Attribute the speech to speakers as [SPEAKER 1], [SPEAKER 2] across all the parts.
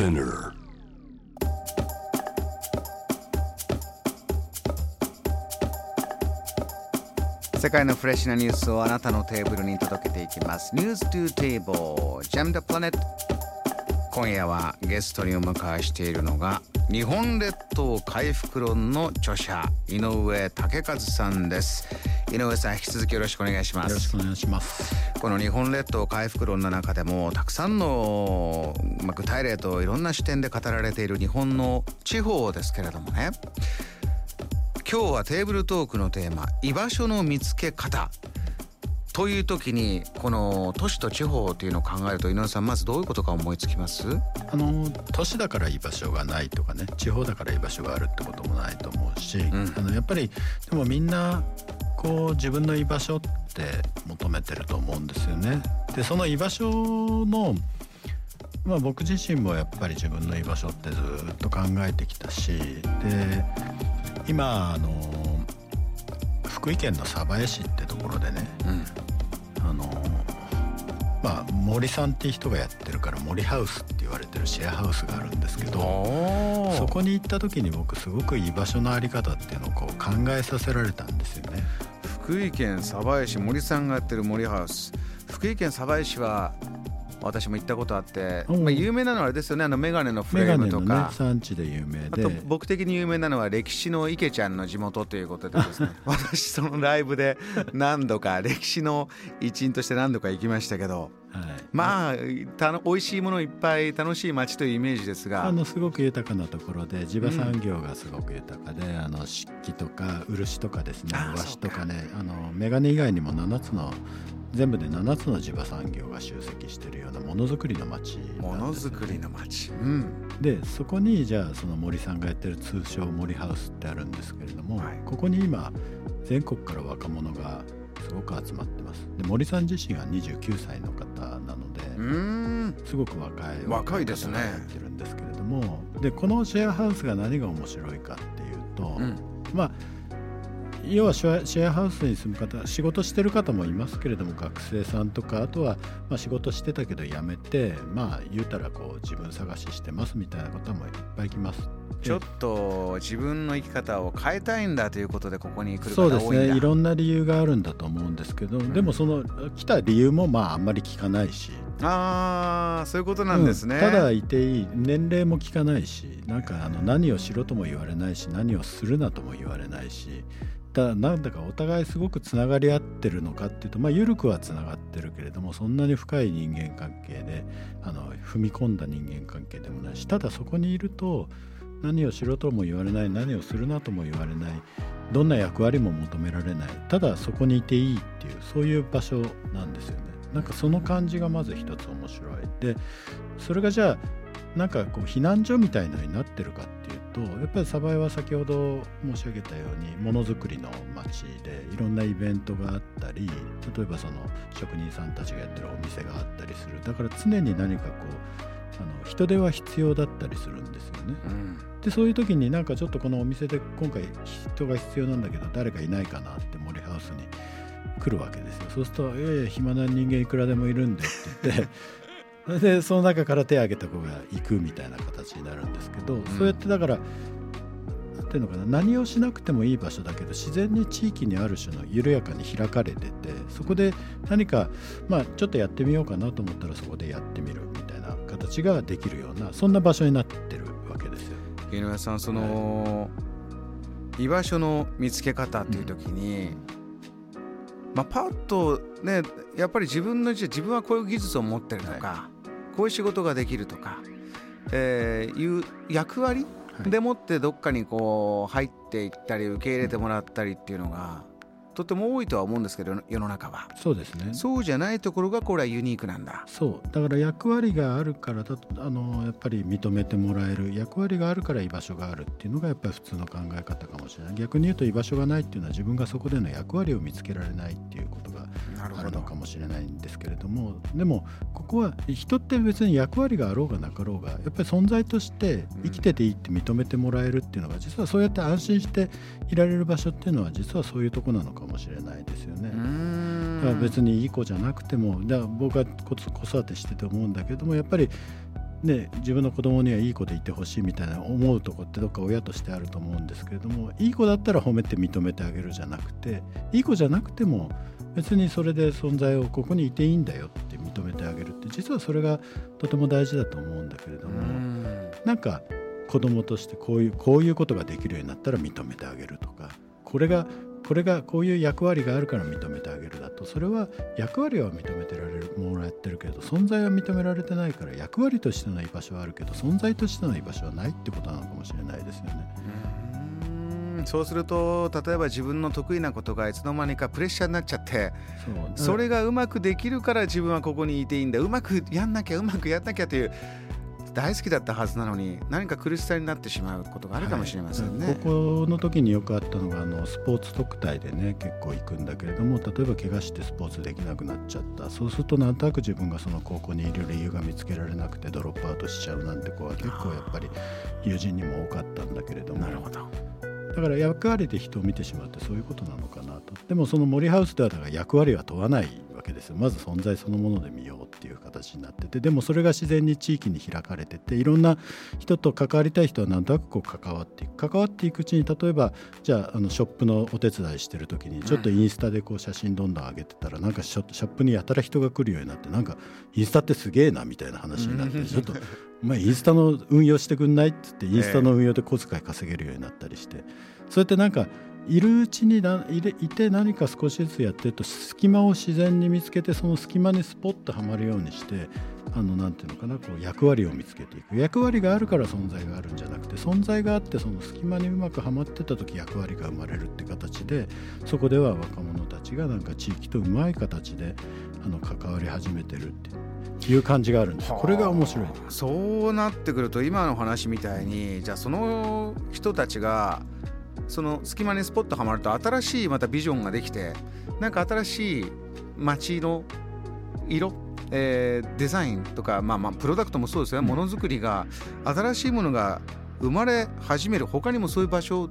[SPEAKER 1] Spinner
[SPEAKER 2] 世界のフレッシュなニュースをあなたのテーブルに届けていきます。ニュース to Table Jam the Planet 今夜はゲストにお迎えしているのが日本列島回復論の著者井上武和さんです。井上さん引き続きよろしくお願いしま
[SPEAKER 3] よろし
[SPEAKER 2] す。
[SPEAKER 3] くお願いします。
[SPEAKER 2] この日本列島回復論の中でもたくさんの、まあ、具体例といろんな視点で語られている日本の地方ですけれどもね今日はテーブルトークのテーマ「居場所の見つけ方」という時にこの都市と地方というのを考えると井上さんまずどういうことが思いつきます？
[SPEAKER 3] あの都市だから居場所がないとかね、地方だから居場所があるってこともないと思うし、
[SPEAKER 2] ん
[SPEAKER 3] あのやっぱりでもみんなこう自分の居場所って求めてると思うんですよね。でその居場所のまあ僕自身もやっぱり自分の居場所ってずっと考えてきたし、で今あの福井県の鯖江市ってところでね、
[SPEAKER 2] うん
[SPEAKER 3] あのまあ森さんっていう人がやってるから森ハウスって言われてるシェアハウスがあるんですけど
[SPEAKER 2] お
[SPEAKER 3] そこに行った時に僕すごく居場所のあり方っていうのをこう考えさせられたんですよね。
[SPEAKER 2] 福井県鯖江市森さんがやってる森ハウス。福井県鯖江市は私も行ったことあって、
[SPEAKER 3] うん。
[SPEAKER 2] まあ、有名なのはあれですよねあのメガネのフレームとか、
[SPEAKER 3] 産地で有名で。
[SPEAKER 2] あと僕的に有名なのは歴史の池ちゃんの地元ということでですね。私そのライブで何度か歴史の一員として何度か行きましたけど。
[SPEAKER 3] はい、
[SPEAKER 2] まあたの美味しいものいっぱい楽しい街というイメージですが。
[SPEAKER 3] あのすごく豊かなところで地場産業がすごく豊かで、あの漆器とか漆とかですね和紙とかねあのメガネ以外にも7つの全部で7つの地場産業が集積しているようなものづくりの町
[SPEAKER 2] ものづくりの街、うん、
[SPEAKER 3] でそこにじゃあその森さんがやってる通称森ハウスってあるんですけれども、
[SPEAKER 2] はい。
[SPEAKER 3] ここに今全国から若者がすごく集まってます。で森さん自身が29歳の方なので、
[SPEAKER 2] うーん。
[SPEAKER 3] すごく若い
[SPEAKER 2] 若いですね。
[SPEAKER 3] ってるんですけれどもでこのシェアハウスが何が面白いかっていうと、
[SPEAKER 2] うん。
[SPEAKER 3] まあ要はシェアシェアハウスに住む方仕事してる方もいますけれども学生さんとかあとはまあ仕事してたけど辞めてまあ言うたらこう自分探ししてますみたいな方もいっぱい来ます。
[SPEAKER 2] ちょっと自分の生き方を変えたいんだということでここに来る方
[SPEAKER 3] そうです
[SPEAKER 2] が多いんだ
[SPEAKER 3] ね。いろんな理由があるんだと思うんですけど、でもその来た理由もまああんまり聞かないし。
[SPEAKER 2] ああそういうことなんですね、
[SPEAKER 3] うん。ただいていい年齢も聞かないしなんかあの何をしろとも言われないし何をするなとも言われないしただなんだかお互いすごくつながり合ってるのかっていうとまあ緩くはつながってるけれどもそんなに深い人間関係であの踏み込んだ人間関係でもないしただそこにいると何をしろとも言われない何をするなとも言われないどんな役割も求められないただそこにいていいっていうそういう場所なんですよね。なんかその感じがまず一つ面白い。でそれがじゃあなんかこう避難所みたいのになってるかっていうとやっぱり鯖江は先ほど申し上げたようにものづくりの街でいろんなイベントがあったり例えばその職人さんたちがやってるお店があったりする。だから常に何かこうあの人手は必要だったりするんですよね。
[SPEAKER 2] うん。
[SPEAKER 3] でそういう時になんかちょっとこのお店で今回人が必要なんだけど誰かいないかなって森ハウスに来るわけですよ。そうすると「いやいや暇な人間いくらでもいるんで」って言ってそ れでその中から手を挙げた子が行くみたいな形になるんですけど、そうやってだからなんていうのかな何をしなくてもいい場所だけど自然に地域にある種の緩やかに開かれててそこで何かまあちょっとやってみようかなと思ったらそこでやってみるみたいな形ができるようなそんな場所になってるわけですよ。
[SPEAKER 2] 井上さんその、居場所の見つけ方っていう時に、まあパッとねやっぱり自分のじゃ自分はこういう技術を持ってるとか、こういう仕事ができるとか、えーいう役割
[SPEAKER 3] はい。
[SPEAKER 2] でもってどっかにこう入っていったり受け入れてもらったりっていうのがとても多いとは思うんですけど世の中は。
[SPEAKER 3] そうですね。
[SPEAKER 2] そうじゃないところがこれはユニークなんだ。
[SPEAKER 3] そう。だから役割があるからだとあのやっぱり認めてもらえる。役割があるから居場所があるっていうのがやっぱり普通の考え方かもしれない。逆に言うと居場所がないっていうのは自分がそこでの役割を見つけられないっていうことがあるのかもしれないんですけれども。でもここは人って別に役割があろうがなかろうがやっぱり存在として生きてていいって認めてもらえるっていうのが実はそうやって安心していられる場所っていうのは実はそういうとこなのかもしれないですよね。だから別にいい子じゃなくてもだから僕は子子育てしてて思うんだけどもやっぱりね、自分の子供にはいい子でいてほしいみたいな思うとこってどっか親としてあると思うんですけれどもいい子だったら褒めて認めてあげるじゃなくていい子じゃなくても別にそれで存在をここにいていいんだよって認めてあげるって実はそれがとても大事だと思うんだけれどもなんか子供としてこういうこういうことができるようになったら認めてあげるとかこれがこれがこういう役割があるから認めてあげるだと。それは役割は認めてられるもらってるけど存在は認められてないから役割としての居場所はあるけど存在としての居場所はないってことなのかもしれないですよ
[SPEAKER 2] ね。そうすると例えば自分の得意なことがいつの間にかプレッシャーになっちゃってそれがうまくできるから自分はここにいていいんだ。うまくやんなきゃうまくやんなきゃという大好きだったはずなのに何か苦しさになってしまうことがあるかもしれませんね。
[SPEAKER 3] はい、ここの時によくあったのがあのスポーツ特待でね結構行くんだけれども例えば怪我してスポーツできなくなっちゃった。そうするとなんとなく自分がその高校にいる理由が見つけられなくてドロップアウトしちゃうなんて子は結構やっぱり友人にも多かったんだけれども。
[SPEAKER 2] なるほど。
[SPEAKER 3] だから役割で人を見てしまうってそういうことなのかなと。でもその森ハウスではだから役割は問わないわけですよ。まず存在そのもので見ようっていう形になっててでもそれが自然に地域に開かれてていろんな人と関わりたい人はなんとなくこう関わっていく関わっていくうちに例えばじゃああのショップのお手伝いしてる時にちょっとインスタでこう写真どんどん上げてたらなんかショップにやたら人が来るようになってなんかインスタってすげえなみたいな話になってちょっとお前インスタの運用してくんない？って言ってインスタの運用で小遣い稼げるようになったりして。そうやってなんかいるうちにいて何か少しずつやってると隙間を自然に見つけてその隙間にスポッとはまるようにしてあのなんていうのかなこう役割を見つけていく。役割があるから存在があるんじゃなくて存在があってその隙間にうまくはまってた時役割が生まれるって形でそこでは若者たちがなんか地域とうまい形であの関わり始めてるっていう感じがあるんですこれが面白い。
[SPEAKER 2] そうなってくると今の話みたいにじゃあその人たちがその隙間にスポッとはまると新しいまたビジョンができてなんか新しい街の色えー、デザインとか、まあ、まあプロダクトもそうですよね。ものづくりが新しいものが生まれ始める。他にもそういう場所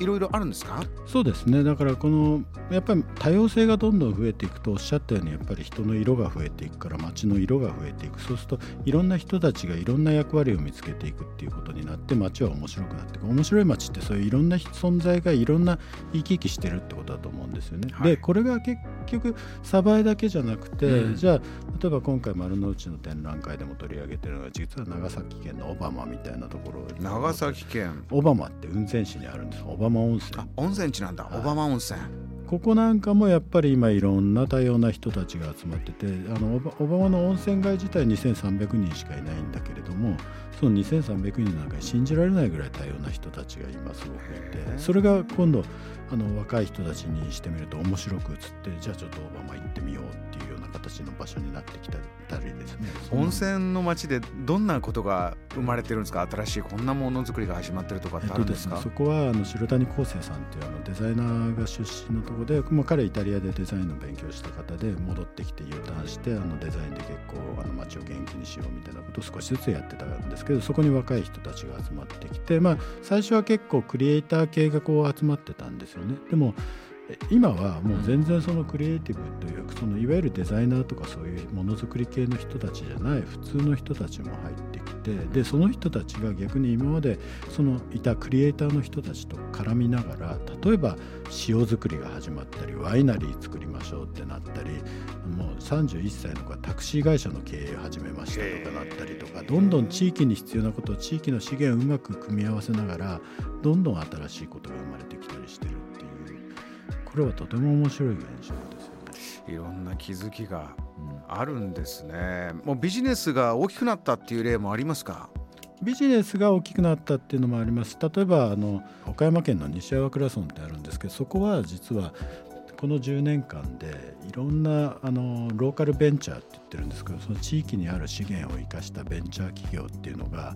[SPEAKER 2] いろいろあるんですか？
[SPEAKER 3] そうですね。だからこのやっぱり多様性がどんどん増えていくとおっしゃったようにやっぱり人の色が増えていくから街の色が増えていく。そうするといろんな人たちがいろんな役割を見つけていくっていうことになって街は面白くなっていく。面白い街ってそういういろんな存在がいろんな生き生きしてるってことだと思うんですよね。はい、でこれが結局鯖江だけじゃなくて、うん、じゃあ例えば今回丸の内の展覧会でも取り上げてるのが実は長崎県の小浜みたいなところ
[SPEAKER 2] 長崎県。
[SPEAKER 3] 小浜って雲仙市にあるんです小浜温泉。
[SPEAKER 2] 温泉地なんだ、小浜温泉。
[SPEAKER 3] ここなんかもやっぱり今いろんな多様な人たちが集まっててあの小浜の温泉街自体2300人しかいないんだけれどもその2300人の中に信じられないぐらい多様な人たちが今すごくいてそれが今度あの若い人たちにしてみると面白く映ってじゃあちょっと小浜行ってみようっていうような形の場所になってきたりですね。
[SPEAKER 2] 温泉の街でどんなことが生まれてるんですか？新しいこんなものづくりが始まってるとかってあるんですか、
[SPEAKER 3] えっとですね、そこはあの白谷康生さんっていうあのデザイナーが出身のところで、まあ、彼イタリアでデザインの勉強した方で戻ってきて U ターンしてあのデザインで結構あの街を元気にしようみたいなことを少しずつやってたんですけどそこに若い人たちが集まってきて、まあ、最初は結構クリエイター系がこう集まってたんですよね。でも今はもう全然そのクリエイティブというそのいわゆるデザイナーとかそういうものづくり系の人たちじゃない普通の人たちも入ってきてでその人たちが逆に今までそのいたクリエイターの人たちと絡みながら例えば塩作りが始まったりワイナリー作りましょうってなったりもう31歳の子はタクシー会社の経営を始めましたとかなったりとかどんどん地域に必要なこと地域の資源をうまく組み合わせながらどんどん新しいことが生まれてきたりしてこれはとても面白い現象ですよね。
[SPEAKER 2] いろんな気づきがあるんですね。もうビジネスが大きくなったっていう例もありますか？
[SPEAKER 3] ビジネスが大きくなったっていうのもあります例えばあの岡山県の西粟倉村ってあるんですけどそこは実はこの10年間でいろんなあのローカルベンチャーって言ってるんですけどその地域にある資源を生かしたベンチャー企業っていうのが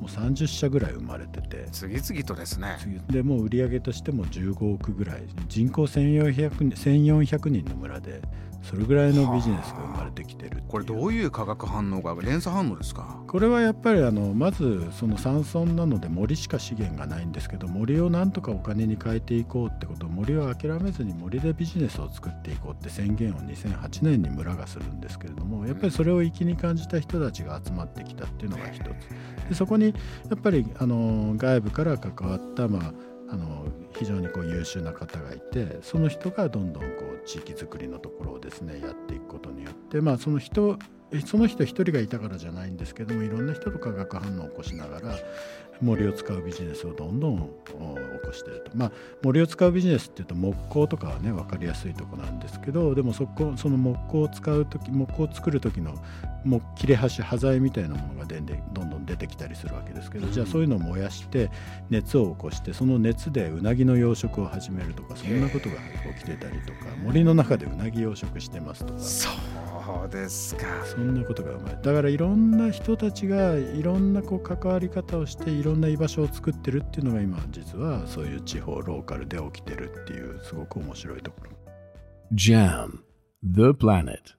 [SPEAKER 3] もう30社ぐらい生まれてて。
[SPEAKER 2] 次々とですね。
[SPEAKER 3] でもう売上としても15億ぐらい。人口1400人 ,1400 人の村でそれぐらいのビジネスが生まれてきてる
[SPEAKER 2] これどういう化学反応が連鎖反応ですか？
[SPEAKER 3] これはやっぱりあのまずその山村なので森しか資源がないんですけど森をなんとかお金に変えていこうってこと。を森を諦めずに森でビジネスを作っていこうって宣言を2008年に村がするんですけれどもやっぱりそれを粋に感じた人たちが集まってきたっていうのが一つ。でそこにやっぱりあの外部から関わったまああの非常にこう優秀な方がいてその人がどんどんこう地域づくりのところをですねやっていくことによってまあその人その人一人がいたからじゃないんですけどもいろんな人と化学反応を起こしながら森を使うビジネスをどんどん起こしてると。まあ森を使うビジネスっていうと木工とかはね分かりやすいとこなんですけどでもそこその木工を使う時木工を作る時のも切れ端端材みたいなものがでんでどんどん出てきたりするわけですけど、じゃあそういうのを燃やして熱を起こしてその熱でうなぎの養殖を始めるとかそんなことが起きてたりとか森の中でうなぎ養殖してますとか。
[SPEAKER 2] そうですか
[SPEAKER 3] そんなことが生まれだからいろんな人たちがいろんなこう関わり方をしていろんな居場所を作ってるっていうのが今実はそういう地方ローカルで起きてるっていうすごく面白いところ。JAM The Planet